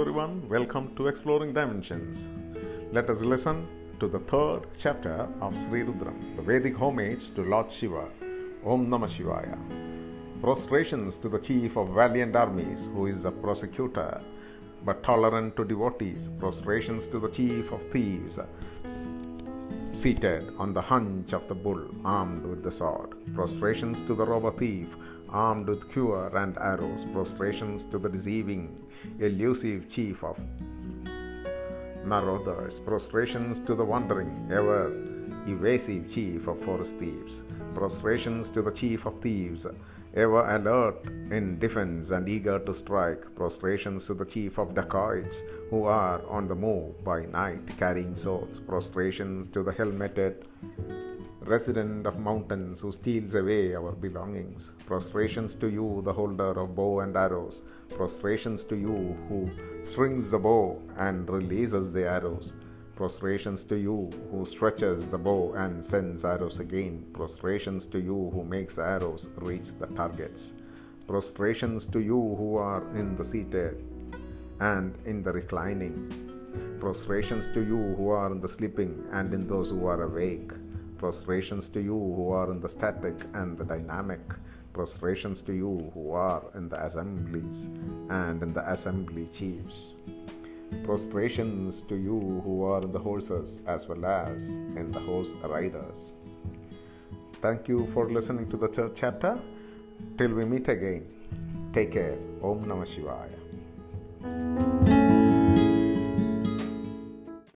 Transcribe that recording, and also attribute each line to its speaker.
Speaker 1: everyone, welcome to Exploring Dimensions. Let us listen to the third chapter of Sri Rudram, the Vedic homage to Lord Shiva. Om Namah Shivaya. Prostrations to the chief of valiant armies, who is the prosecutor, but tolerant to devotees. Prostrations to the chief of thieves, seated on the haunch of the bull, armed with the sword. Prostrations to the robber thief, armed with quiver and arrows. Prostrations to the deceiving, elusive chief of marauders. Prostrations to the wandering, ever evasive chief of forest thieves. Prostrations to the chief of thieves, ever alert in defense and eager to strike. Prostrations to the chief of dacoits, who are on the move by night carrying swords. Prostrations to the helmeted resident of mountains who steals away our belongings. Prostrations to you, the holder of bow and arrows. Prostrations to you who strings the bow and releases the arrows. Prostrations to you who stretches the bow and sends arrows again. Prostrations to you who makes arrows reach the targets. Prostrations to you who are in the seated and in the reclining. Prostrations to you who are in the sleeping and in those who are awake. Prostrations to you who are in the static and the dynamic. Prostrations to you who are in the assemblies and in the assembly chiefs. Prostrations to you who are the horses as well as in the horse riders. Thank you for listening to the third chapter. Till we meet again, take care. Om Namah Shivaya.